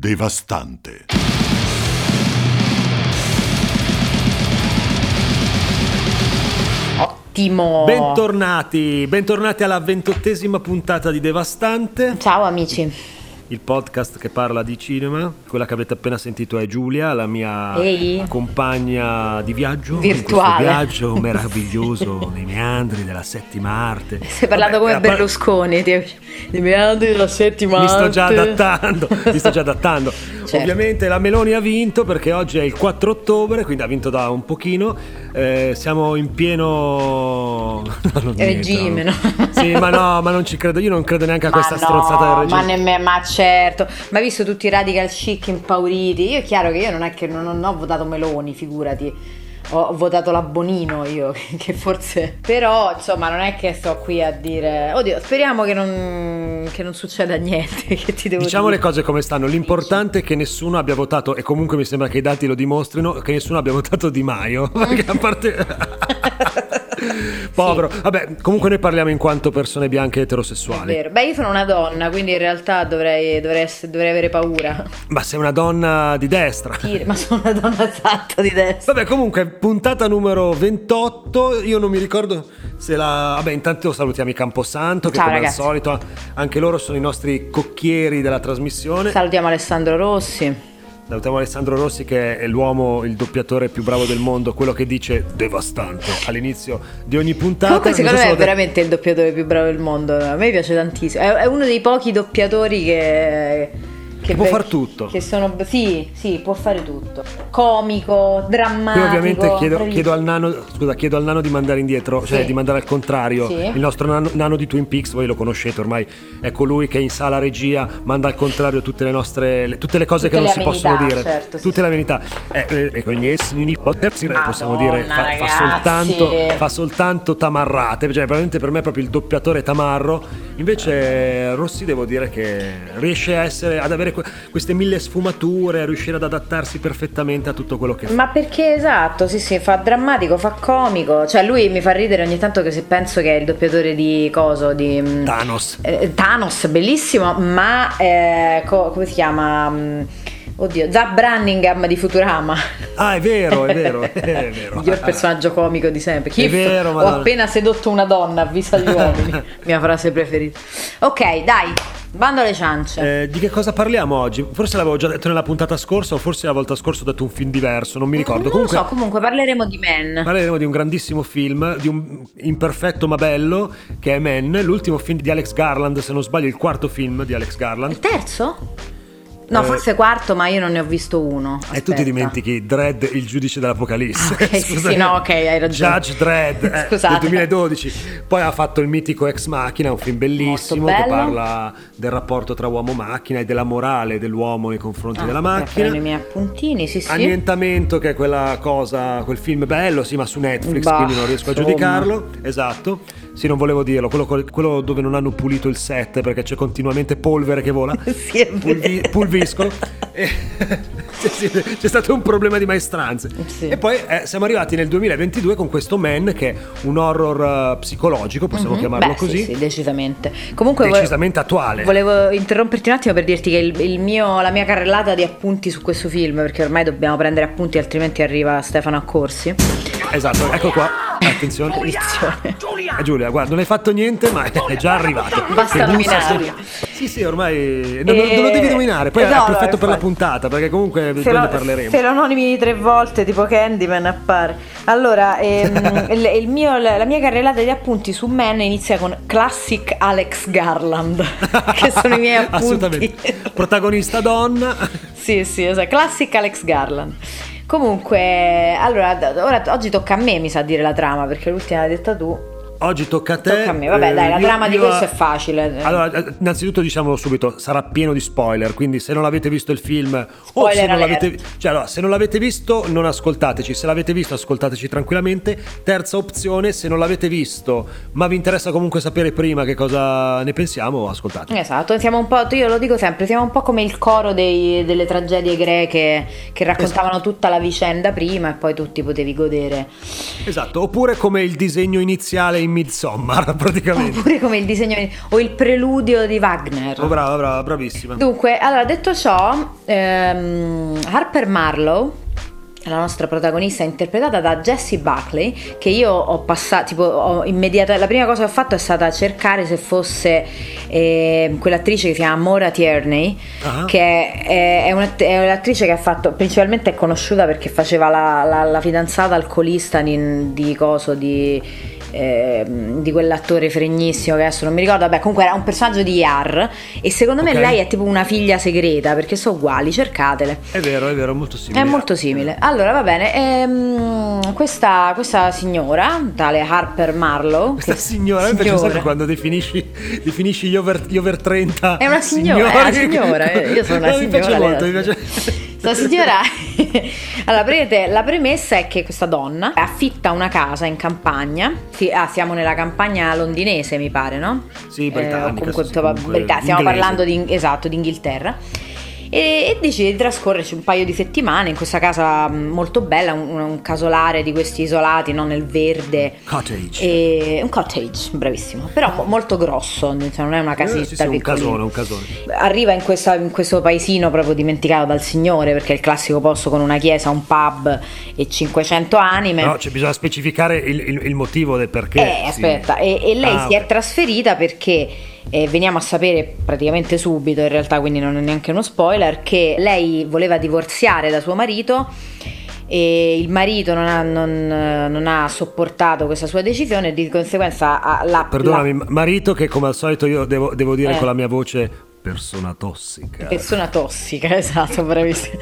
devastante. Ottimo. Bentornati, bentornati alla ventottesima puntata di Devastante, Ciao amici. Il podcast che parla di cinema. Quella che avete appena sentito è Giulia, la mia Ehi. compagna di viaggio. Virtuale. viaggio meraviglioso nei meandri della settima arte. Stai parlando Vabbè, come par- Berlusconi. Ti... Di meandri della settima Mi sto già arte. adattando, mi sto già adattando. Certo. Ovviamente la Meloni ha vinto perché oggi è il 4 ottobre, quindi ha vinto da un pochino. Eh, siamo in pieno No, Regime, no? Sì, ma no, ma non ci credo. Io non credo neanche a questa ma strozzata no, del regime. Ma, nemmeno, ma certo, ma hai visto tutti i radical chic impauriti? Io è chiaro che io non è che non, non ho votato Meloni, figurati. Ho votato la Bonino io, che forse... Però, insomma, non è che sto qui a dire... Oddio, speriamo che non, che non succeda niente, che ti devo Diciamo le dire. cose come stanno. L'importante è che nessuno abbia votato, e comunque mi sembra che i dati lo dimostrino, che nessuno abbia votato Di Maio. Perché a parte. Povero. Vabbè, comunque noi parliamo in quanto persone bianche È eterosessuali. vero. Beh, io sono una donna, quindi in realtà dovrei, dovrei, essere- dovrei avere paura. Ma sei una donna di destra. Dire, ma sono una donna esatta di destra. Vabbè, comunque, puntata numero 28. Io non mi ricordo se la. Vabbè, intanto salutiamo i Camposanto, che Ciao, come ragazzi. al solito anche loro sono i nostri cocchieri della trasmissione. Salutiamo Alessandro Rossi. Salutiamo Alessandro Rossi, che è l'uomo, il doppiatore più bravo del mondo, quello che dice devastante all'inizio di ogni puntata. Comunque, secondo so me è lo- veramente il doppiatore più bravo del mondo. A me piace tantissimo. È uno dei pochi doppiatori che. Che può far tutto. Che sono. Sì, sì, può fare tutto. Comico, drammatico. Qui ovviamente chiedo, chiedo al nano, scusa, chiedo al nano di mandare indietro, cioè Sì. di mandare al contrario. Sì. Il nostro nano, nano di Twin Peaks, voi lo conoscete ormai, è colui che in sala regia manda al contrario tutte le nostre, le- tutte le cose Tutte che non le si possono amenità, dire. certo, sì. tutte le amenità. Eh, eh, e con gli esseri nipoti, possiamo dire, fa, fa soltanto, fa soltanto tamarrate. Cioè, veramente per me è proprio il doppiatore tamarro. Invece Rossi devo dire che riesce a essere, ad avere que- queste mille sfumature, a riuscire ad adattarsi perfettamente a tutto quello che fa. Ma perché esatto, sì, sì, fa drammatico, fa comico. Cioè, lui mi fa ridere ogni tanto che se penso che è il doppiatore di Coso, di. mm, Thanos. eh, Thanos, bellissimo, ma eh, co- come si chiama? Oddio, Zap Branningham di Futurama. Ah, è vero, è vero, è vero. Miglior personaggio comico di sempre. È Kiff, vero, ho appena sedotto una donna, avvisa gli uomini. Mia frase preferita. Ok, dai, bando alle ciance. Eh, di che cosa parliamo oggi? Forse l'avevo già detto nella puntata scorsa o forse la volta scorsa ho detto un film diverso, non mi ricordo. non Comunque lo so, comunque parleremo di Men. parleremo di un grandissimo film, di un imperfetto ma bello, che è Men, l'ultimo film di Alex Garland, se non sbaglio il quarto film di Alex Garland. Il terzo? No, Eh, forse quarto, ma io non ne ho visto uno. E tu ti Aspetta. dimentichi Dredd, il giudice dell'Apocalisse. Ah, ok, sì, sì, no, ok, hai ragione. Judge Dredd eh, del 2012. Poi ha fatto il mitico Ex Machina, un film bellissimo che parla del rapporto tra uomo e macchina e della morale dell'uomo nei confronti Ah, della macchina. prendo i miei appuntini, sì, sì. Annientamento, che è quella cosa, quel film bello, sì, ma su Netflix, Bah, quindi non riesco a insomma. giudicarlo. Esatto. Sì, non volevo dirlo, quello, quello dove non hanno pulito il set perché c'è continuamente polvere che vola. Sì, è Pulvi- pulviscono. E- c'è stato un problema di maestranze. Sì. E poi eh, siamo arrivati nel 2022 con questo Man, che è un horror eh, psicologico, possiamo Mhm. chiamarlo Beh, così. Sì, sì, decisamente. Comunque vo- Decisamente attuale. Volevo interromperti un attimo per dirti che il, il mio- la mia carrellata di appunti su questo film, perché ormai dobbiamo prendere appunti, altrimenti arriva Stefano Accorsi. Esatto, ecco qua. Attenzione. Maledizione. Eh, Giulia, guarda, non hai fatto niente, ma è già arrivato. Basta nominarlo. Sì, sì, ormai non, E- non lo devi nominare, poi Eh, no, è perfetto per la puntata, perché comunque Se lo, ne parleremo. se lo nomini tre volte, tipo Candyman appare. Allora, ehm, il, il mio- la mia carrellata di appunti su Men inizia con Classic Alex Garland, che sono i miei appunti. Assolutamente. Protagonista donna. Sì, sì, esatto. Classic Alex Garland. Comunque, allora, ora, oggi tocca a me, mi sa dire la trama, perché l'ultima l'hai detta tu. Oggi tocca a te. Tocca a me. Vabbè, Eh, dai, la io- trama di io- questo è facile. Allora, eh, innanzitutto diciamolo subito, sarà pieno di spoiler, quindi se non avete visto il film o Spoiler se non, l'avete, cioè, allora, se non l'avete visto non ascoltateci, se l'avete visto ascoltateci tranquillamente. Terza opzione, se non l'avete visto ma vi interessa comunque sapere prima che cosa ne pensiamo, ascoltate. Esatto, siamo un po', io lo dico sempre, siamo un po' come il coro dei- delle tragedie greche che raccontavano Esatto. tutta la vicenda prima e poi tu ti potevi godere. Esatto, oppure come il disegno iniziale in in Midsommar, praticamente. Oppure come il disegno o il preludio di Wagner. Oh, brava, brava, bravissima. Dunque, allora, detto ciò, ehm, Harper Marlowe la nostra protagonista è interpretata da Jessie Buckley che io ho passato tipo ho immediata la prima cosa che ho fatto è stata cercare se fosse eh, quell'attrice che si chiama Maura Tierney uh-huh. che è, è, una, è, un'attrice che ha fatto principalmente è conosciuta perché faceva la, la, la fidanzata alcolista di, di coso di eh, di quell'attore fregnissimo che adesso non mi ricordo, vabbè comunque era un personaggio di Yar e secondo okay. me lei è tipo una figlia segreta perché sono uguali, cercatele. È vero, è vero, molto simile. È molto simile. Allora va bene, ehm, questa, questa, signora, tale Harper Marlowe. Questa signora, signora. invece sai che quando definisci, definisci gli, over, gli over 30... È una signora, signori, è una signora, io sono una no, signora. Mi piace molto, mi piace... Questa signora. allora, vedete, la premessa è che questa donna affitta una casa in campagna. Sì, ah, siamo nella campagna londinese, mi pare, no? Sì, britannica. Eh, comunque, sì, comunque stiamo inglese. parlando di, esatto, di Inghilterra e, e decide di trascorrerci un paio di settimane in questa casa molto bella, un, un casolare di questi isolati, no? nel verde. Cottage. E, un cottage, bravissimo, però mo, molto grosso, cioè non è una casetta eh, sì, sì, un casone, un casone. Arriva in, questa, in, questo paesino proprio dimenticato dal signore, perché è il classico posto con una chiesa, un pub e 500 anime. No, cioè, bisogna specificare il, il, il motivo del perché. Eh, aspetta, e, e, lei ah, si okay. è trasferita perché e veniamo a sapere praticamente subito, in realtà quindi non è neanche uno spoiler, che lei voleva divorziare da suo marito e il marito non ha, non, non ha sopportato questa sua decisione e di conseguenza l'ha... Perdonami, la... marito che come al solito io devo, devo dire eh. con la mia voce Persona tossica. Persona tossica, esatto, bravissimo.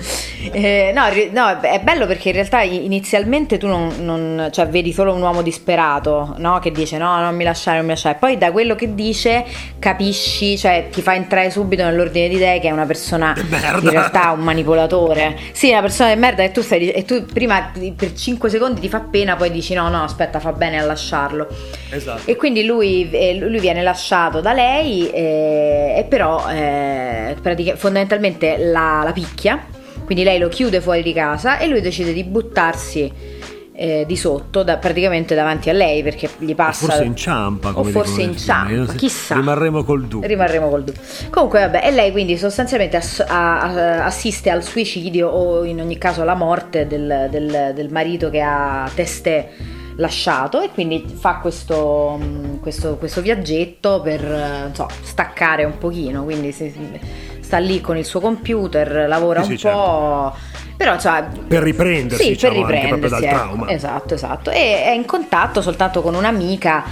Eh, no, no, è bello perché in realtà inizialmente tu non, non cioè, vedi solo un uomo disperato, no? Che dice no, non mi lasciare, non mi lasciare. Poi da quello che dice capisci, cioè ti fa entrare subito nell'ordine di idee che è una persona in realtà un manipolatore. Sì, una persona di merda e tu, stai, e tu prima per 5 secondi ti fa pena, poi dici no, no, aspetta, fa bene a lasciarlo. Esatto. E quindi lui, eh, lui viene lasciato da lei eh, e però eh, pratica- fondamentalmente la, la, picchia, quindi lei lo chiude fuori di casa e lui decide di buttarsi eh, di sotto da, praticamente davanti a lei perché gli passa... O forse inciampa, come O forse inciampa, chissà. Rimarremo col dubbio. Rimarremo col dubbio. Comunque vabbè, e lei quindi sostanzialmente ass- a- a- assiste al suicidio o in ogni caso alla morte del, del, del marito che ha teste lasciato e quindi fa questo, mm, questo, questo viaggetto per so, staccare un pochino, quindi sta lì con il suo computer, lavora sì, un sì, po'... Certo. Però, cioè, per riprendersi, sì, diciamo, per riprendersi dal ecco, trauma. Esatto, esatto. E è in contatto soltanto con un'amica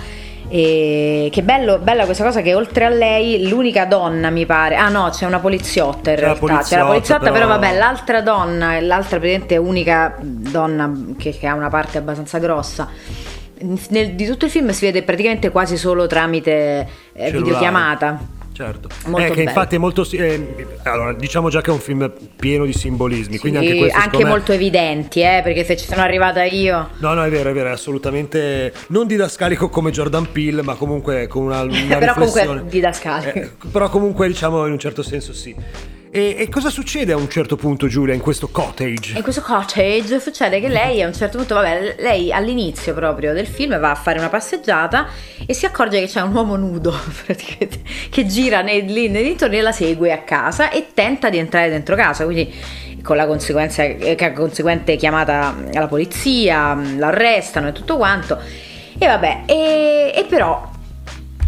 e che bello, bella questa cosa che oltre a lei l'unica donna mi pare. Ah no c'è una poliziotta in c'è realtà. La c'è la poliziotta però... però vabbè l'altra donna l'altra praticamente unica donna che, che ha una parte abbastanza grossa. Nel, di tutto il film si vede praticamente quasi solo tramite eh, videochiamata Certo, molto eh, che infatti è molto. Eh, allora, diciamo già che è un film pieno di simbolismi. Sì, quindi anche, questo, anche molto evidenti, eh, perché se ci sono arrivata io. No, no, è vero, è vero, è assolutamente. Non didascalico come Jordan Peele, ma comunque con una, una però riflessione. comunque didascalico. Eh, però comunque, diciamo, in un certo senso sì. E, e, cosa succede a un certo punto, Giulia, in questo cottage? In questo cottage succede che lei a un certo punto, vabbè, lei all'inizio proprio del film va a fare una passeggiata e si accorge che c'è un uomo nudo praticamente che gira nei, lì nei dintorni e la segue a casa e tenta di entrare dentro casa, quindi con la eh, conseguente chiamata alla polizia, l'arrestano e tutto quanto. E vabbè, e, e però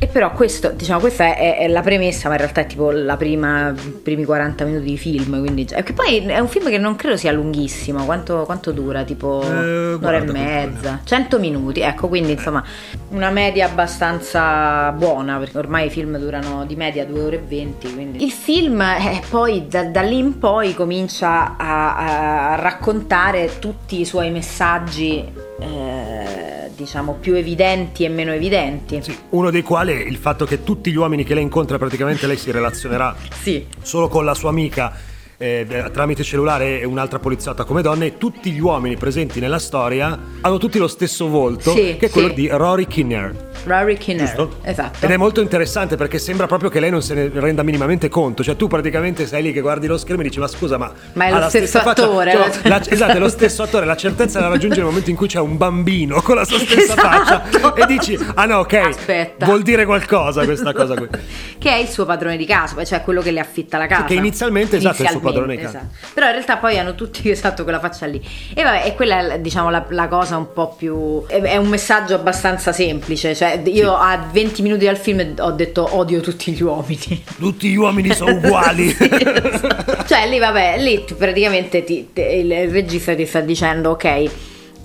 e però questo, diciamo, questa è, è, la premessa, ma in realtà è tipo la prima, i primi 40 minuti di film. Quindi, che poi è un film che non credo sia lunghissimo. Quanto, quanto dura? Tipo eh, un'ora e mezza, 100 minuti. Ecco, quindi insomma, una media abbastanza buona, perché ormai i film durano di media 2 ore e 20. Quindi. Il film eh, poi da, da, lì in poi comincia a, a raccontare tutti i suoi messaggi. Eh, diciamo più evidenti e meno evidenti. Sì, uno dei quali è il fatto che tutti gli uomini che lei incontra praticamente lei si relazionerà sì. solo con la sua amica eh, tramite cellulare e un'altra poliziotta come donna e tutti gli uomini presenti nella storia hanno tutti lo stesso volto Sì, che è quello sì. di Rory Kinnear. Rory Kinnear. Giusto? Esatto. Ed è molto interessante perché sembra proprio che lei non se ne renda minimamente conto. Cioè, tu praticamente sei lì che guardi lo schermo e dici: Ma scusa, ma. Ma è lo stesso stessa faccia?" attore, Cioè, la- la- esatto, è lo stesso attore. La certezza la raggiunge nel momento in cui c'è un bambino con la sua stessa Esatto. faccia e dici: Ah, no, ok. Aspetta. Vuol dire qualcosa questa cosa qui. che è il suo padrone di casa, cioè quello che le affitta la casa. che inizialmente, esatto, è il suo casa. esatto. Però in realtà poi hanno tutti esatto quella faccia lì. E vabbè, e quella è diciamo la, la cosa un po' più. È, è un messaggio abbastanza semplice. Cioè, io a 20 minuti dal film ho detto odio tutti gli uomini. Tutti gli uomini sono uguali. cioè lì vabbè, lì ti- praticamente ti- te- il il regista ti sta dicendo ok.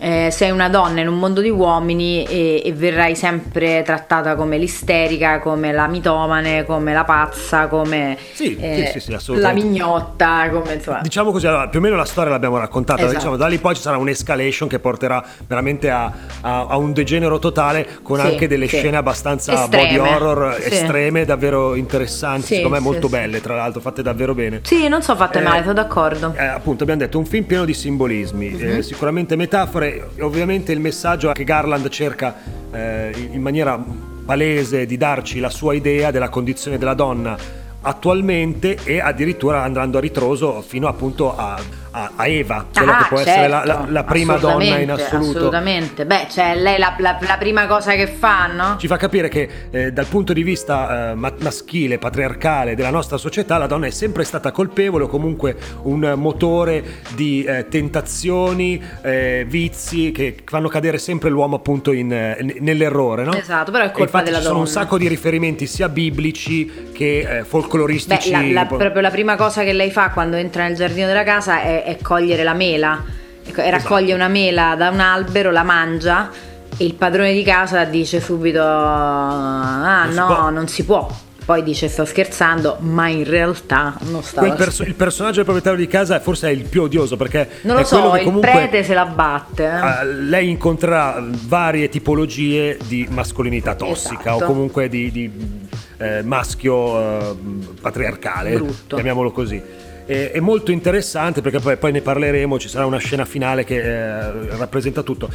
Eh, sei una donna in un mondo di uomini e, e verrai sempre trattata come l'isterica, come la mitomane, come la pazza, come Sì, eh, sì, sì, sì, la mignotta, come insomma. Diciamo così, allora, più o meno la storia l'abbiamo raccontata, Esatto. diciamo, da lì poi ci sarà un'escalation che porterà veramente a, a- a un degenero totale con Sì, anche delle scene abbastanza Estreme, body horror estreme, davvero interessanti, secondo me molto belle, tra l'altro fatte davvero bene. Sì, non so fatte Eh, male, sono d'accordo. Eh, appunto abbiamo detto un film pieno di simbolismi, Mhm. eh, sicuramente metafore, e ovviamente il messaggio che Garland cerca eh, in maniera palese di darci la sua idea della condizione della donna attualmente e addirittura andando a ritroso fino appunto a, a- a Eva, quella che può essere la, la- la prima donna in Ah, certo, assoluto. Assolutamente. Beh, cioè lei la, la- prima cosa che fa, no? Ci fa capire che eh, dal punto di vista eh, ma- maschile, patriarcale della nostra società, la donna è sempre stata colpevole o comunque un motore di eh, tentazioni, eh, vizi che fanno cadere sempre l'uomo appunto in, eh, nell'errore. No? Esatto, però è colpa infatti della ci sono un donna. sacco di riferimenti sia biblici che eh, Beh, folcloristici. la- proprio la prima cosa che lei fa quando entra nel giardino della casa è, è cogliere la mela. Ecco, E raccoglie Esatto. una mela da un albero, la mangia e il padrone di casa dice subito: Ah, Non no, può." non si può. Poi dice: Sto scherzando, ma in realtà non stava Quel perso- il personaggio del proprietario di casa forse è il più odioso perché Non lo so, il prete se la batte. eh. Eh, lei incontrerà varie tipologie di mascolinità tossica Esatto. o comunque di, di, eh, maschio eh, patriarcale, Brutto. chiamiamolo così. E- È molto interessante perché poi, poi ne parleremo, ci sarà una scena finale che eh, rappresenta tutto.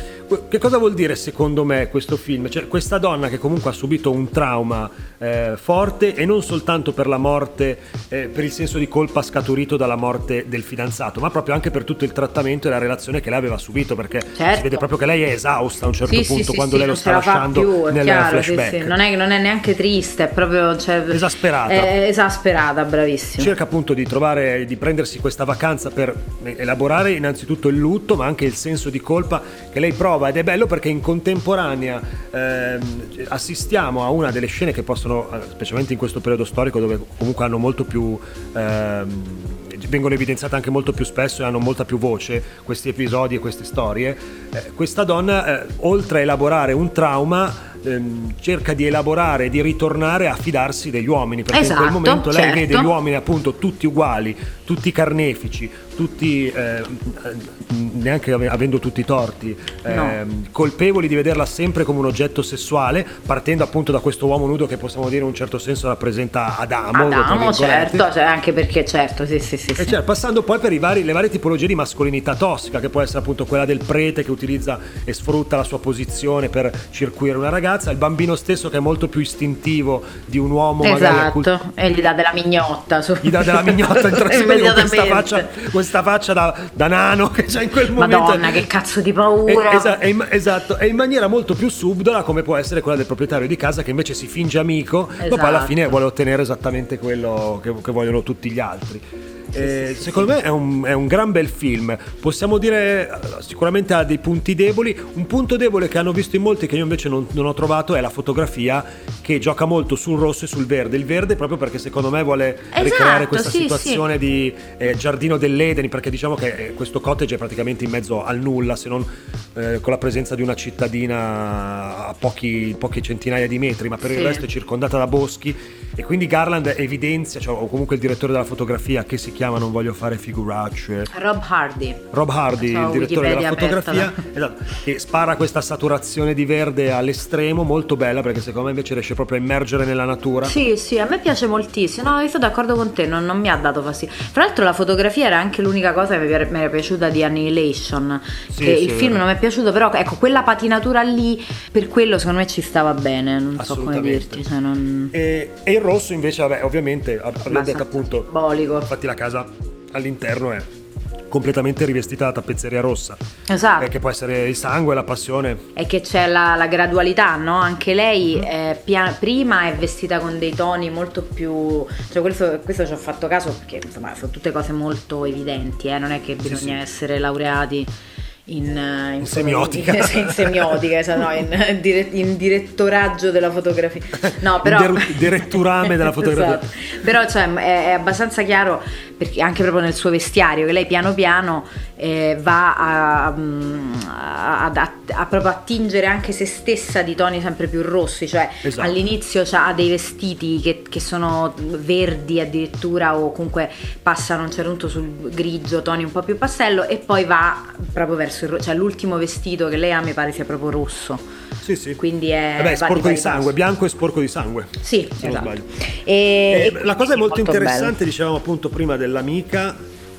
Che cosa vuol dire secondo me questo film? Cioè, questa donna che comunque ha subito un trauma eh, forte e non soltanto per la morte, eh, per il senso di colpa scaturito dalla morte del fidanzato, ma proprio anche per tutto il trattamento e la relazione che lei aveva subito, perché si Certo. vede proprio che lei è esausta a un certo Sì, punto sì, quando sì, lei lo sta la lasciando più, nel chiaro, flashback. Non, è, non è neanche triste, è proprio cioè, Esasperata. È esasperata, bravissimo. Cerca appunto di trovare, di prendersi questa vacanza per elaborare innanzitutto il lutto, ma anche il senso di colpa che lei prova ed è bello perché in contemporanea ehm, assistiamo a una delle scene che possono, eh, specialmente in questo periodo storico dove comunque hanno molto più... ehm, vengono evidenziate anche molto più spesso e hanno molta più voce questi episodi e queste storie. Eh, questa donna, eh, oltre a elaborare un trauma, ehm, cerca di elaborare e di ritornare a fidarsi degli uomini, perché in Esatto, quel momento lei certo. vede gli uomini appunto tutti uguali, tutti carnefici, tutti eh, neanche ave- avendo tutti i torti, ehm, colpevoli di vederla sempre come un oggetto sessuale, partendo appunto da questo uomo nudo che possiamo dire in un certo senso rappresenta Adamo. Adamo, certo, cioè, anche perché certo, sì, sì, sì. Sì. cioè, passando poi per vari- le varie tipologie di mascolinità tossica, che può essere appunto quella del prete che utilizza e sfrutta la sua posizione per circuire una ragazza, il bambino stesso che è molto più istintivo di un uomo Esatto, e gli dà della mignotta. su- gli dà della mignotta con questa faccia, questa faccia da, da nano che c'è in quel momento. Madonna, che cazzo di paura. esa- e in- esatto, e in maniera molto più subdola come può essere quella del proprietario di casa che invece si finge amico, ma poi alla Esatto. fine vuole ottenere esattamente quello che, che vogliono tutti gli altri. Eh, secondo me è un, è un gran bel film. Possiamo dire eh, sicuramente ha dei punti deboli. Un punto debole che hanno visto in molti, che io invece non, non ho trovato, è la fotografia che gioca molto sul rosso e sul verde. Il verde proprio perché secondo me vuole Esatto, ricreare questa sì, situazione di eh, giardino dell'Eden, perché diciamo che eh, questo cottage è praticamente in mezzo al nulla, se non eh, con la presenza di una cittadina a pochi, poche centinaia di metri, ma per il Sì. resto è circondata da boschi. E quindi Garland evidenzia, cioè, o comunque il direttore della fotografia che si chiama, non voglio fare figuracce. Rob Hardy. Rob Hardy, So, il direttore della Wikipedia fotografia, aperta, esatto, che spara questa saturazione di verde all'estremo, molto bella perché secondo me invece riesce proprio a immergere nella natura. Sì, sì, a me piace moltissimo. No, io sono d'accordo con te, non, non mi ha dato fastidio. Tra l'altro la fotografia era anche l'unica cosa che mi era, piaciuta di Annihilation. Sì, che sì, il film non mi è piaciuto, però ecco, quella patinatura lì, per quello secondo me ci stava bene. Non so come dirti. Cioè non... E, e il rosso invece, vabbè, ovviamente ab- abbiamo detto appunto, simbolico. infatti la casa all'interno è completamente rivestita da tappezzeria rossa, Esatto. eh, che può essere il sangue, la passione. È che c'è la, la gradualità, no? Anche lei Mhm. è pia- prima è vestita con dei toni molto più. Cioè, questo, questo ci ho fatto caso perché insomma sono tutte cose molto evidenti, eh? non è che bisogna sì. essere laureati. In, eh, in, semiotica. in, in semiotica, esatto, no, in, dire- in direttoraggio della fotografia. No, però. In deru- diretturame della fotografia. Esatto. Però cioè, è, è abbastanza chiaro perché anche proprio nel suo vestiario che lei piano piano eh, va a, mm, a- a- a proprio attingere anche se stessa di toni sempre più rossi cioè Esatto. all'inizio ha dei vestiti che, che sono verdi addirittura o comunque passano a un certo punto sul grigio toni un po' più pastello e poi va proprio verso il rosso cioè l'ultimo vestito che lei ha mi pare sia proprio rosso Sì, sì. quindi è Vabbè, va sporco di sangue, passo. bianco e sporco di sangue. sì se non esatto sbaglio. e, Eh, la cosa è molto, bello. interessante, dicevamo appunto prima dell'amica,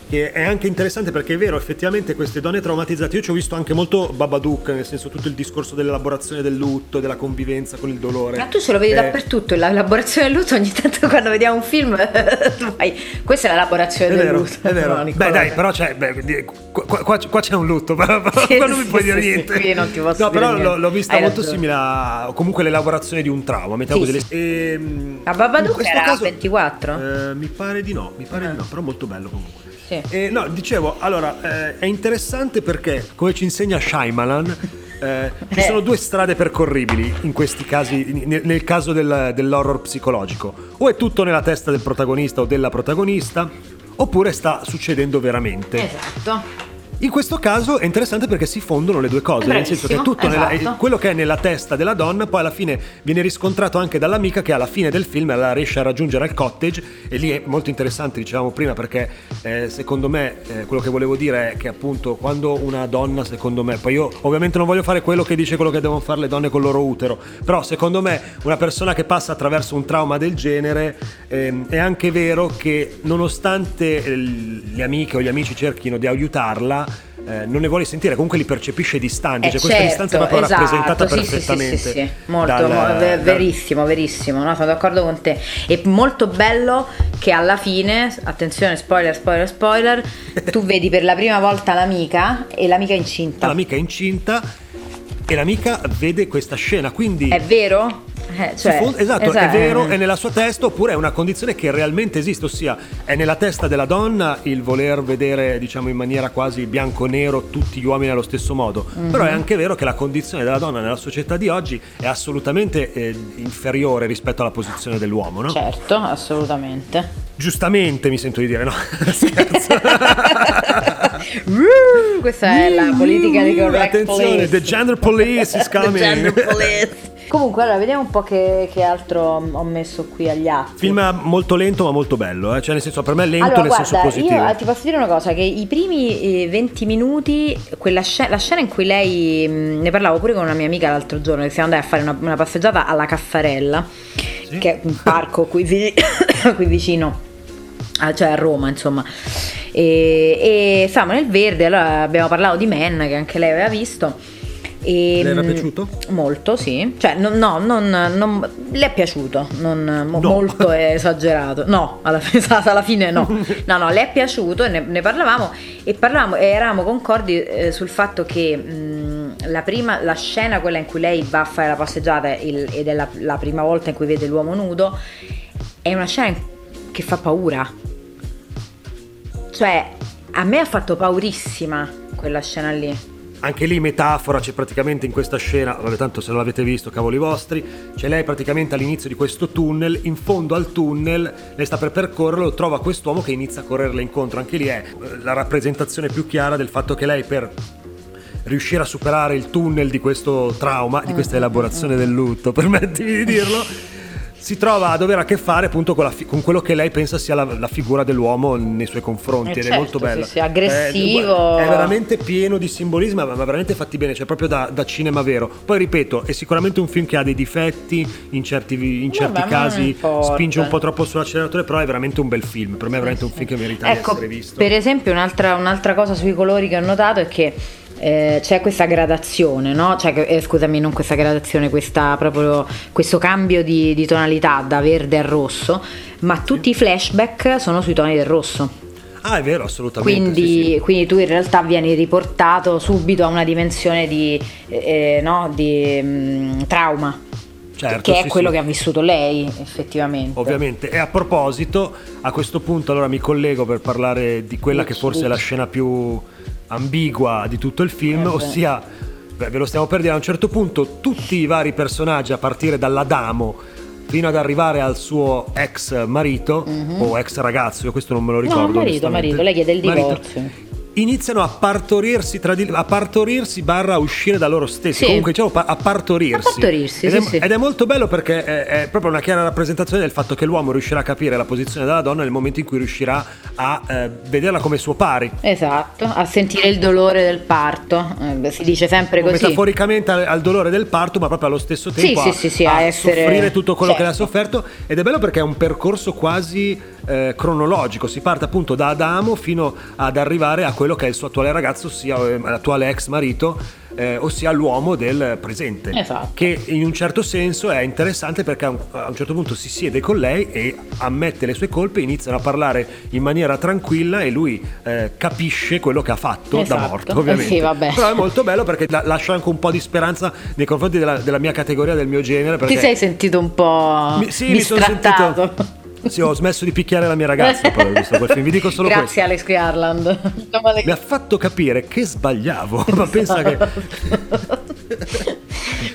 che è anche interessante perché è vero, effettivamente queste donne traumatizzate, io ci ho visto anche molto Babadook, nel senso tutto il discorso dell'elaborazione del lutto, della convivenza con il dolore. Ma tu ce lo vedi Eh, dappertutto, l'elaborazione del lutto ogni tanto quando vediamo un film fai, questa è l'elaborazione È del vero, lutto. è vero. No, Beh, dai, però c'è. beh, qua, qua- qua c'è un lutto, però, Sì, qua non mi sì, puoi sì, dire sì, niente. qui non ti posso no, però l'ho, l'ho vista Hai molto ragione. simile a. comunque l'elaborazione di un trauma, mettiamo Sì, così. sì. Ehm, Ma Babadook era caso- 24? Eh, mi pare di no, mi pare Ah. di no, però molto bello comunque. Sì. Eh, no, dicevo, allora, eh, è interessante perché, come ci insegna Shyamalan, eh, ci sono due strade percorribili in questi casi, nel, nel caso del- dell'horror psicologico. O è tutto nella testa del protagonista o della protagonista, oppure sta succedendo veramente. Esatto. In questo caso è interessante perché si fondono le due cose, nel senso che tutto nella- esatto. quello che è nella testa della donna poi alla fine viene riscontrato anche dall'amica che alla fine del film la riesce a raggiungere al cottage e lì è molto interessante, dicevamo prima, perché eh, secondo me eh, quello che volevo dire è che appunto quando una donna, secondo me, poi io ovviamente non voglio fare quello che dice quello che devono fare le donne col loro utero, però secondo me una persona che passa attraverso un trauma del genere ehm, è anche vero che nonostante le amiche o gli amici cerchino di aiutarla, eh, non ne vuole sentire, comunque li percepisce distanti, Eh, cioè questa certo, distanza è proprio esatto, rappresentata sì, sì, sì, perfettamente. Sì, sì, Molto, dal- mo- ve- dal- verissimo, verissimo, no? sono d'accordo con te. E molto bello che alla fine, attenzione, spoiler, spoiler, spoiler, tu vedi per la prima volta l'amica e l'amica è incinta. L'amica è incinta e l'amica vede questa scena, quindi È vero? Eh, cioè, fon- esatto, è esatto, vero, è nella sua testa oppure è una condizione che realmente esiste, ossia è nella testa della donna il voler vedere, diciamo in maniera quasi bianco-nero tutti gli uomini allo stesso modo, Mhm. però è anche vero che la condizione della donna nella società di oggi è assolutamente eh, inferiore rispetto alla posizione dell'uomo, no? Certo, assolutamente. Giustamente mi sento di dire, no? Scherzo. Questa è la politica di correct Attenzione, police. the gender police is The coming. gender police. Comunque, allora, vediamo un po' che, che altro ho messo qui agli atti. Film molto lento ma molto bello, eh? cioè nel senso per me è lento Allora, nel senso guarda, positivo. io eh, ti posso dire una cosa, che i primi eh, 20 minuti, quella scena, la scena in cui lei, mh, ne parlavo pure con una mia amica l'altro giorno, che siamo andati a fare una, una passeggiata alla Caffarella, Sì. che è un parco qui, qui vicino, cioè a Roma insomma. E, e stavamo nel verde, allora abbiamo parlato di Men, che anche lei aveva visto. E, Le era mh, piaciuto? Molto, sì. Cioè, no, no, non, non- le è piaciuto, non, No. molto è esagerato. No, alla, alla fine no. No, no, le è piaciuto e ne, ne parlavamo e parlavamo e eravamo concordi eh, sul fatto che mh, la prima, la scena, quella in cui lei va a fare la passeggiata il- ed è la, la prima volta in cui vede l'uomo nudo, è una scena che fa paura. Cioè, a me ha fatto paurissima quella scena lì. Anche lì metafora, c'è praticamente in questa scena, vabbè tanto se non l'avete visto, cavoli vostri, c'è lei praticamente all'inizio di questo tunnel, in fondo al tunnel, lei sta per percorrerlo, trova quest'uomo che inizia a correrle incontro, anche lì è eh, la rappresentazione più chiara del fatto che lei per riuscire a superare il tunnel di questo trauma, di questa elaborazione del lutto, permettimi di dirlo, si trova a dover a che fare appunto con, fi- con quello che lei pensa sia la, la, figura dell'uomo nei suoi confronti eh ed certo, è molto bello. Sì, sì, aggressivo. È, è, veramente pieno di simbolismo, ma, ma veramente fatti bene, cioè proprio da, da, cinema vero. Poi ripeto, è sicuramente un film che ha dei difetti, in certi, in certi Vabbè, casi spinge un po' troppo sull'acceleratore, però è veramente un bel film. Per me è veramente un film che merita ecco, di essere visto. Per esempio, un'altra, un'altra cosa sui colori che ho notato è che eh, c'è questa gradazione, no? Cioè, eh, scusami, non questa gradazione, questa, proprio, questo cambio di, di, tonalità da verde a rosso, ma tutti i flashback sono sui toni del rosso. Ah, è vero, assolutamente. Quindi, sì, sì. quindi tu in realtà vieni riportato subito a una dimensione di, eh, no? di mh, mm, trauma. Certo, che è sì, quello che ha vissuto lei effettivamente. Ovviamente. E a proposito, a questo punto allora mi collego per parlare di quella che forse è la scena più ambigua di tutto il film, eh ossia, beh, ve lo stiamo per dire, a un certo punto tutti i vari personaggi, a partire dall'Adamo fino ad arrivare al suo ex marito mm-hmm. o ex ragazzo, io questo non me lo ricordo. No, marito, marito, lei chiede il divorzio. Marito iniziano a partorirsi, tra di, a partorirsi barra uscire da loro stessi. Sì. Comunque diciamo a partorirsi. A partorirsi ed, sì, è, sì. ed, è, molto bello perché è, è, proprio una chiara rappresentazione del fatto che l'uomo riuscirà a capire la posizione della donna nel momento in cui riuscirà a eh, vederla come suo pari. Esatto, a sentire il dolore del parto. Eh, si dice sempre così. Metaforicamente al, al, dolore del parto, ma proprio allo stesso tempo a, a, a essere... soffrire tutto quello certo. che le ha sofferto. Ed è bello perché è un percorso quasi eh, cronologico. Si parte appunto da Adamo fino ad arrivare a quello che è il suo attuale ragazzo ossia eh, l'attuale ex marito, eh, ossia l'uomo del presente. Esatto. Che in un certo senso è interessante perché a un, a un, certo punto si siede con lei e ammette le sue colpe, iniziano a parlare in maniera tranquilla e lui eh, capisce quello che ha fatto esatto. da morto, ovviamente. Eh sì, Però è molto bello perché lascia anche un po' di speranza nei confronti della, della mia categoria, del mio genere. Ti sei sentito un po' mi, sì, mi sono sentito sì, ho smesso di picchiare la mia ragazza poi ho visto quel film. Vi dico solo Grazie questo. Alex Garland. Mi ha fatto capire che sbagliavo, ma pensa che...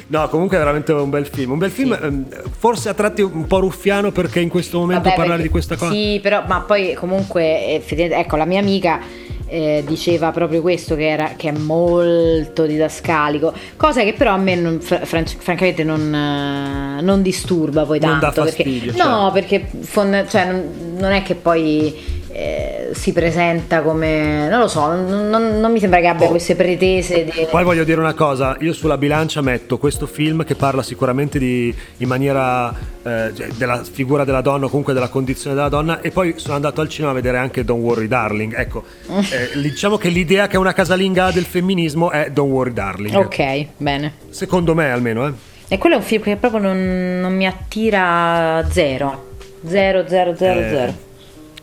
No, comunque è veramente un bel film. Un bel film, sì. Ehm, forse a tratti un po' ruffiano perché in questo momento Vabbè, parlare perché, di questa cosa. Sì, però, ma poi comunque, ecco, la mia amica eh, diceva proprio questo che, era, che, è molto didascalico cosa che però a me non, fran- francamente non, uh, non, disturba poi tanto non dà fastidio, perché, cioè. no perché fond- cioè, non, non, è che poi eh, si presenta come non lo so non, non mi sembra che abbia oh. queste pretese di... poi voglio dire una cosa io sulla bilancia metto questo film che parla sicuramente di, in maniera eh, cioè, della figura della donna o comunque della condizione della donna e poi sono andato al cinema a vedere anche Don't Worry Darling. Ecco eh, diciamo che l'idea che una casalinga ha del femminismo è Don't Worry Darling. Ok bene. Secondo me almeno eh. e quello è un film che proprio non, non mi attira zero. Zero zero zero eh, zero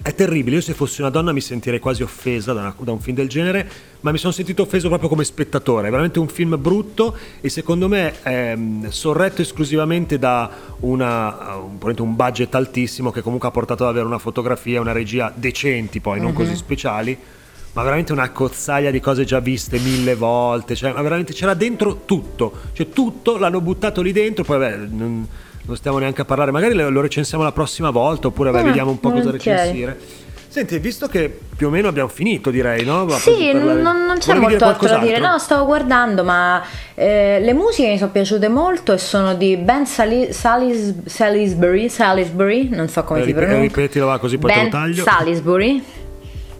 è terribile, io se fossi una donna mi sentirei quasi offesa da, una, da, un film del genere, ma mi sono sentito offeso proprio come spettatore. È veramente un film brutto e secondo me è mm, sorretto esclusivamente da una, un, un, budget altissimo che comunque ha portato ad avere una fotografia e una regia decenti, poi non mm-hmm. così speciali, ma veramente una cozzaglia di cose già viste mille volte. Cioè, veramente c'era dentro tutto, cioè tutto l'hanno buttato lì dentro, poi vabbè... Non, non stiamo neanche a parlare, magari lo recensiamo la prossima volta oppure beh, ah, vediamo un po' cosa recensire. Senti, visto che più o meno abbiamo finito, direi, no? Ma sì, non, non, c'è molto altro da dire. No, stavo guardando, ma eh, le musiche mi sono piaciute molto e sono di Ben Sali- Salis- Salisbury, Salisbury, non so come eh, si pronuncia. Ripetilo, va così poi ben te lo taglio. Salisbury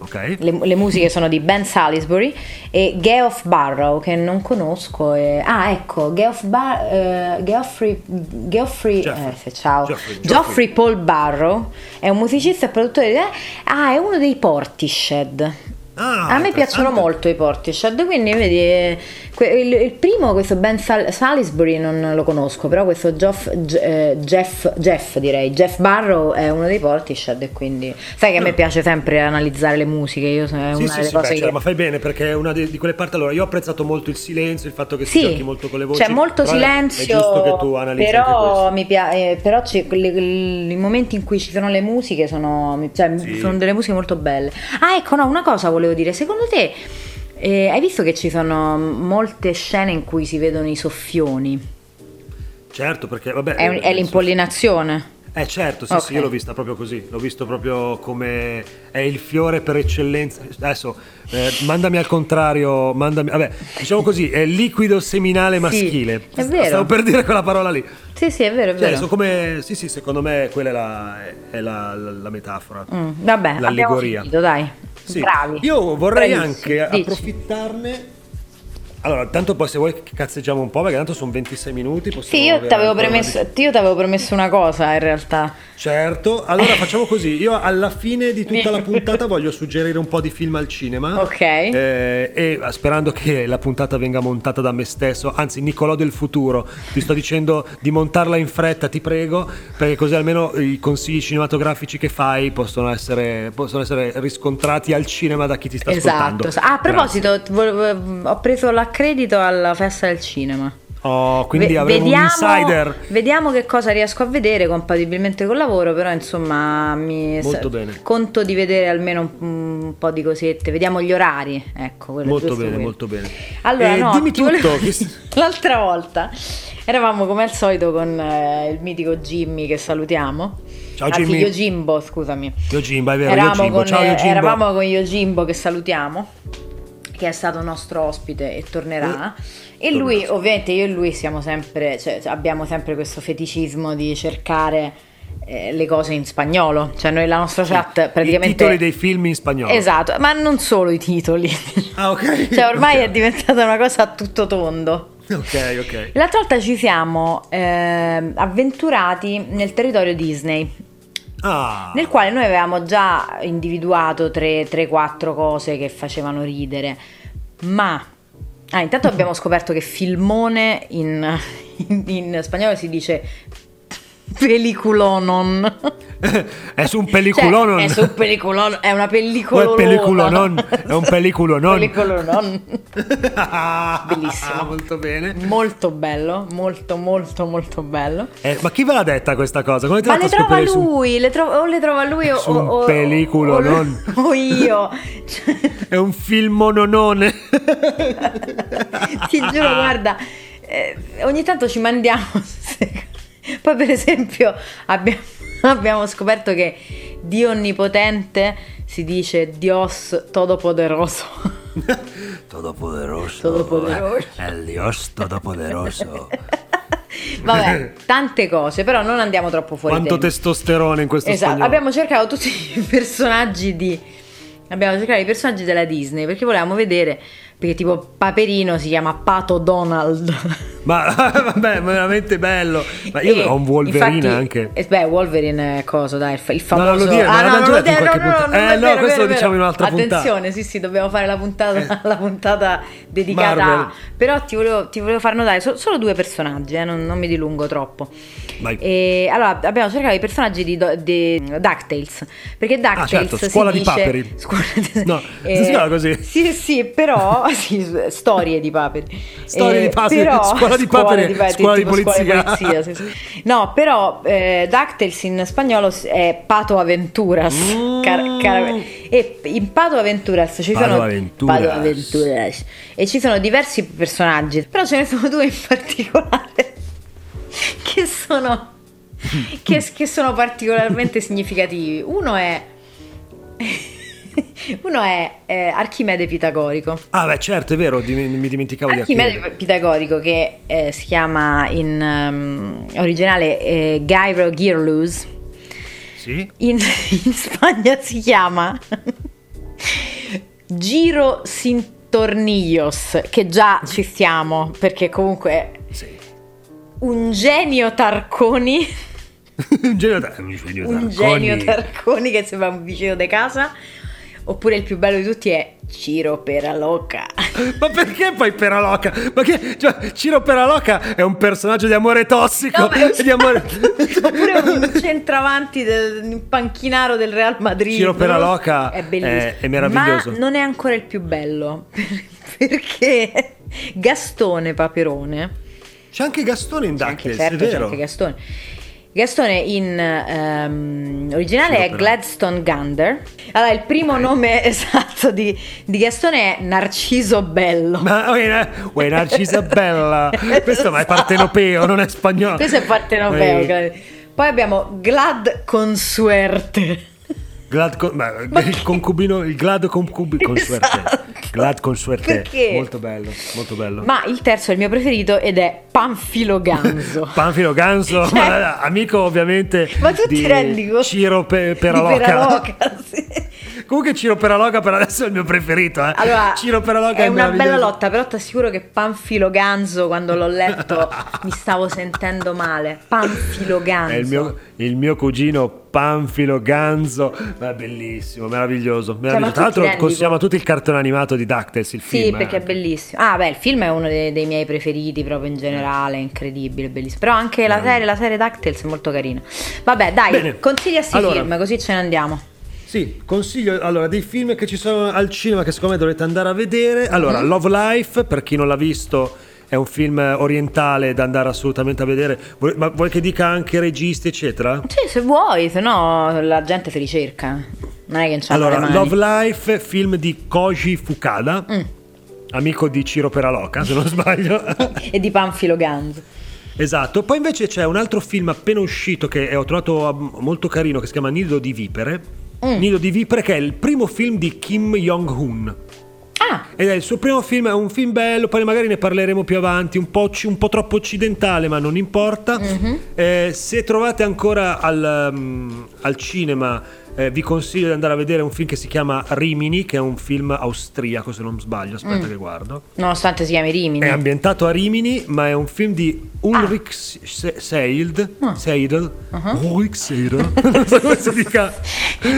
Okay. Le, le, musiche sono di Ben Salisbury e Geoff Barrow che non conosco. E... Ah, ecco, Geoff Bar... Uh, Geoffrey... Geoffrey... Eh, ciao. Geoffrey, Geoffrey. Paul Barrow è un musicista e produttore di... Ah, è uno dei Portishead. Ah, a me piacciono molto i Portishead, quindi vedi il, il, primo, questo Ben Sal- Salisbury, non lo conosco, però questo Geoff, eh, Jeff, Jeff, direi, Jeff Barrow è uno dei Portishead e quindi sai che a me piace sempre analizzare le musiche, io sono sì, una sì, delle sì, cose beh, che... cioè, ma fai bene perché è una di, di, quelle parti, allora io ho apprezzato molto il silenzio, il fatto che si sì, giochi molto con le voci. C'è molto silenzio, è giusto che tu analizzi però, mi piace, eh, però i momenti in cui ci sono le musiche sono, cioè, sono delle musiche molto belle. Ah ecco, no, una cosa volevo dire, secondo te e hai visto che ci sono molte scene in cui si vedono i soffioni? Certo, perché vabbè... È, è l'impollinazione. Eh certo, sì, Ok. sì, io l'ho vista proprio così, l'ho visto proprio come è il fiore per eccellenza. Adesso eh, mandami al contrario, mandami, vabbè, diciamo così, è liquido seminale maschile. è vero. Stavo per dire quella parola lì. Sì, sì, è vero, è Cioè, vero. sono come, sì, sì, secondo me quella è la, è la, la- la metafora. Mm, vabbè, L'allegoria. finito, dai. Sì. Bravi. Io vorrei Bravissimi. anche Dici. approfittarne. Allora, tanto poi se vuoi cazzeggiamo un po', perché tanto sono 26 minuti. Sì, io ti avevo t'avevo promesso una cosa in realtà. Certo, allora facciamo così. Io alla fine di tutta la puntata voglio suggerire un po' di film al cinema. Ok. Eh, e sperando che la puntata venga montata da me stesso, anzi, Nicolò del futuro, ti sto dicendo di montarla in fretta, ti prego, perché così almeno i consigli cinematografici che fai possono essere, possono essere riscontrati al cinema da chi ti sta ascoltando. Esatto. Ah, a proposito, volevo- ho preso l'accredito alla festa del cinema. Oh, quindi Ve- avremo un insider. vediamo che cosa riesco a vedere compatibilmente col lavoro, però insomma mi Molto bene. conto di vedere almeno un, un po' di cosette, vediamo gli orari, ecco, Molto bene, quello. molto bene. Allora, Eh, no, dimmi tutto. volevo- L'altra volta eravamo come al solito con eh, il mitico Jimmy che salutiamo. Ciao, Anzi, Jimmy. Yojimbo, scusami. Yojimbo, è vero, eravamo Yojimbo. con, Ciao, Yojimbo. eravamo con Yojimbo che salutiamo, che è stato nostro ospite e tornerà. Eh, e lui, ovviamente, io e lui siamo sempre, cioè, abbiamo sempre questo feticismo di cercare eh, le cose in spagnolo. Cioè, noi la nostra chat praticamente. I titoli dei film in spagnolo. Esatto, ma non solo i titoli. Ah, ok. cioè, ormai Ok. è diventata una cosa a tutto tondo. Ok, ok. L'altra volta ci siamo ehm, avventurati nel territorio Disney, Ah. nel quale noi avevamo già individuato 3-4 cose che facevano ridere, ma... Ah, intanto abbiamo scoperto che filmone in, in- in spagnolo si dice peliculonon. è su un pelliculonon. Cioè, è su un peliculon, è una pellicola. è pelliculonon? È un pelliculonon. Pelliculonon. Bellissimo. molto bene. Molto bello, molto molto molto bello. Eh, ma chi ve l'ha detta questa cosa? Come Ma le trova scoprire su- lui, le tro- o le trova lui o, Su o, o- pelliculo, o- o io. Cioè, È un film mononone. ti giuro, guarda, eh, ogni tanto ci mandiamo. Poi, per esempio, abbiamo, abbiamo scoperto che Dio onnipotente si dice Dios todopoderoso. Todopoderoso. Todopoderoso. El Dios Todopoderoso. Vabbè, tante cose, però non andiamo troppo fuori Quanto tema. testosterone in questo Esatto, spagnolo. abbiamo cercato tutti i personaggi di. Abbiamo cercato i personaggi della Disney perché volevamo vedere. Perché tipo Paperino si chiama Pato Donald. Ma vabbè, veramente bello. Ma io E ho un Wolverine infatti- anche. eh, beh, Wolverine è cosa, dai, il, fa- il famoso. non lo dire, ah, no, non lo dire, no, no, puntata. non Eh, no, vero, questo vero, lo diciamo in un'altra puntata. Attenzione, sì, sì, dobbiamo fare la puntata, la puntata dedicata. Marvel. a- Però ti volevo, ti volevo far notare so- solo due personaggi, eh, non, non mi dilungo troppo. Vai. E allora abbiamo cercato i personaggi di, di DuckTales perché DuckTales certo, si scuola di dice- paperi. scuola di- No, si chiama così? sì sì però sì, storie di paperi Storie di paperi, però- scuola di paperi, scuola di tipo polizia. polizia, sì, sì. no però eh, DuckTales in spagnolo è Pato Aventuras Mm. Car- car- e in Pato Aventuras ci Pato sono Aventuras. Pato Aventuras e ci sono diversi personaggi però ce ne sono due in particolare che sono che, che sono particolarmente significativi. Uno è uno è eh, Archimede Pitagorico. Ah, beh, certo, è vero, di- mi dimenticavo di Archimede Archimede. Pitagorico che eh, si chiama in ehm, originale eh, Gairo Girlus. Sì? In, in Spagna si chiama Giro Sintornillos, che già ci stiamo perché comunque Sì. un genio Tarconi. un genio, un genio un Tarconi. genio Tarconi che sembra un vicino di casa. Oppure il più bello di tutti è Ciro Peraloca. Ma perché poi Peraloca? Ma che, cioè, Ciro Peraloca è un personaggio di amore tossico. No, di amore... Oppure un centravanti del un panchinaro del Real Madrid. Ciro Peraloca è bellissimo. è- è meraviglioso. Ma non è ancora il più bello perché Gastone Paperone C'è anche Gastone in C'è DuckTales, certo, è c'è vero. anche Gastone. Gastone in ehm, originale Sì, è. Gladstone Gander. Allora, il primo nome esatto di, di Gastone è Narciso Bello. Ma uè, uè, Narcisa Bella. Questo ma è partenopeo, non è spagnolo. Questo è partenopeo, credo. Poi abbiamo Glad Consuerte. Glad con, ma, Ma il concubino, il glad concubi, consuerte. Esatto. Glad consuerte. Perché? Molto bello, molto bello. Ma il terzo è il mio preferito ed è Panfilo Ganzo. Panfilo Ganso, Cioè- amico ovviamente Ma tu di ti rendi conto? Ciro Pe- Di Peraloca. Peraloca, sì. Comunque Ciro Peraloca per adesso è il mio preferito. Eh. Allora, Ciro Peraloca è una meraviglioso. bella lotta, però ti assicuro che Panfilo Ganzo, quando l'ho letto, mi stavo sentendo male. Panfilo Ganzo. È il mio, il mio cugino Panfilo Ganzo, ma è bellissimo, meraviglioso. meraviglioso. Cioè, Tra l'altro consigliamo conto? tutti il cartone animato di DuckTales, il Sì, film. perché è eh. bellissimo. Ah, beh, il film è uno dei, dei miei preferiti proprio in generale, è incredibile, bellissimo. Però anche la serie, la serie DuckTales è molto carina. Vabbè, dai, Bene. consiglia sti Allora. film, così ce ne andiamo. Sì, consiglio allora dei film che ci sono al cinema che secondo me dovrete andare a vedere. Allora, Mhm. Love Life, per chi non l'ha visto, è un film orientale da andare assolutamente a vedere. Vuoi- ma vuoi che dica anche registi, eccetera? Sì, se vuoi, se no la gente ti ricerca. Non è che non Allora. Love Life, film di Koji Fukada, Mm. amico di Ciro Peraloca, se non sbaglio. E di Panfilo Ganzo. esatto. Poi invece c'è un altro film appena uscito che ho trovato ah, molto carino che si chiama Nido di Vipere. Mm. Nido di Vipere che è il primo film di Kim Jong-un. Ah, Ed è il suo primo film, è un film bello, poi magari ne parleremo più avanti, un po', un po' troppo occidentale, ma non importa. Mhm. Eh, se trovate ancora al, mm, al cinema, eh, vi consiglio di andare a vedere un film che si chiama Rimini, che è un film austriaco, se non sbaglio, aspetta Mm. che guardo. nonostante si chiami Rimini. È ambientato a Rimini, ma è un film di Ulrich Se- Seidl. Ah. Seidl. Uh-huh. Ulrich Seidl. non so come si dica.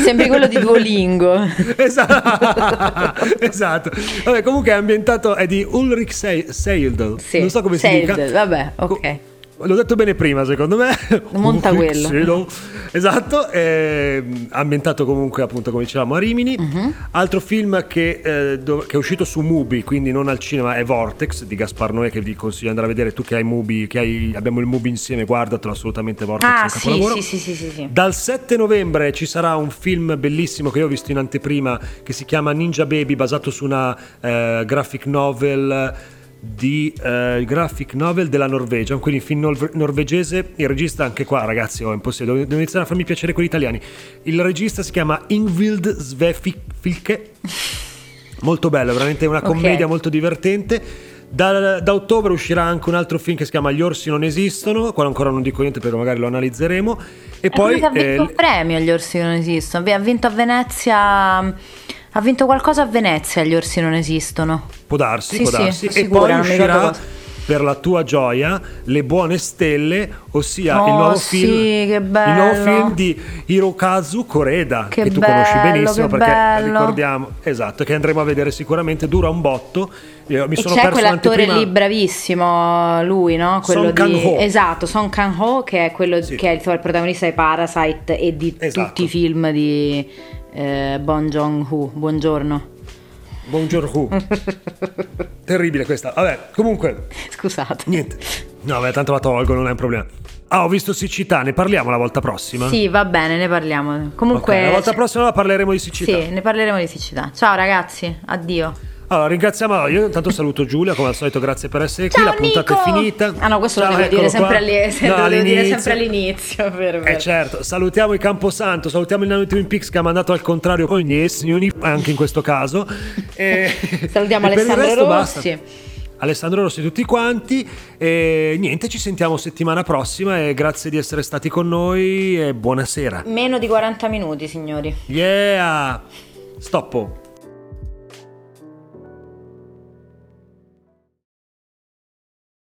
Sembri quello di Duolingo. esatto, esatto. Vabbè, comunque è ambientato, è di Ulrich Se- Seidl. Sì, non so come Seidl, si dica. vabbè, Co- ok. L'ho detto bene prima, secondo me. Monta Ulrich quello. Seidl. Esatto, è ambientato comunque appunto come dicevamo a Rimini. Mhm. Altro film che, eh, dov- che è uscito su Mubi, quindi non al cinema, è Vortex di Gaspar Noè che vi consiglio di andare a vedere. Tu che hai Mubi, che hai, abbiamo il Mubi insieme, guardatelo assolutamente Vortex. Ah, sì, sì, sì, sì, sì, sì. Dal 7 novembre ci sarà un film bellissimo che io ho visto in anteprima che si chiama Ninja Baby, basato su una eh, graphic novel di eh, graphic novel della Norvegia, quindi film nor- norvegese. Il regista, anche qua, ragazzi, oh, è impossibile, devo, devo iniziare a farmi piacere quelli italiani. Il regista si chiama Ingvild Svefilke. Molto bello, veramente una commedia molto divertente. Da, da ottobre uscirà anche un altro film che si chiama Gli orsi non esistono. Qua ancora non dico niente perché magari lo analizzeremo. E poi ha vinto eh, un premio agli Orsi non esistono. Ha vinto a Venezia. Ha vinto qualcosa a Venezia, gli orsi non esistono. può darsi, Sì, può sì, darsi. sono E sicura, poi uscirà per la tua gioia Le buone stelle, ossia Oh, il nuovo sì, film. che Il nuovo film di Hirokazu Koreda, Che che, tu conosci bello, benissimo che perché bello. ricordiamo, esatto, che andremo a vedere sicuramente, dura un botto. Io mi E sono c'è perso quell'attore lì bravissimo, lui, no? Quello Song di... Kang-ho. Esatto, Song Kang-ho, che è quello Sì. che è il, il protagonista di Parasite e di Esatto. tutti i film di eh, Bon Jong-ho. Buongiorno. Buongiorno. Terribile questa. Vabbè, comunque, Scusate. niente. No, vabbè, tanto la tolgo, non è un problema. Ah, ho visto siccità, ne parliamo la volta prossima? Sì, va bene, ne parliamo. Comunque... Ok, la volta prossima parleremo di siccità. Sì, ne parleremo di siccità. Ciao ragazzi, addio. Allora, ringraziamo. Io intanto saluto Giulia, come al solito, grazie per essere qui. Ciao, La puntata Nico! è finita. Ah no, questo Ciao, lo devo dire sempre, all'inizio. No, devo dire all'inizio. sempre all'inizio. Vero, Eh vero. certo, salutiamo il Camposanto, salutiamo il nano Twin Peaks che ha mandato al contrario ogni signori, anche in questo caso. E- Salutiamo e per Alessandro resto Rossi. basta. Alessandro Rossi tutti quanti e niente, ci sentiamo settimana prossima e grazie di essere stati con noi e buonasera. Meno di 40 minuti, signori. Yeah! Stoppo.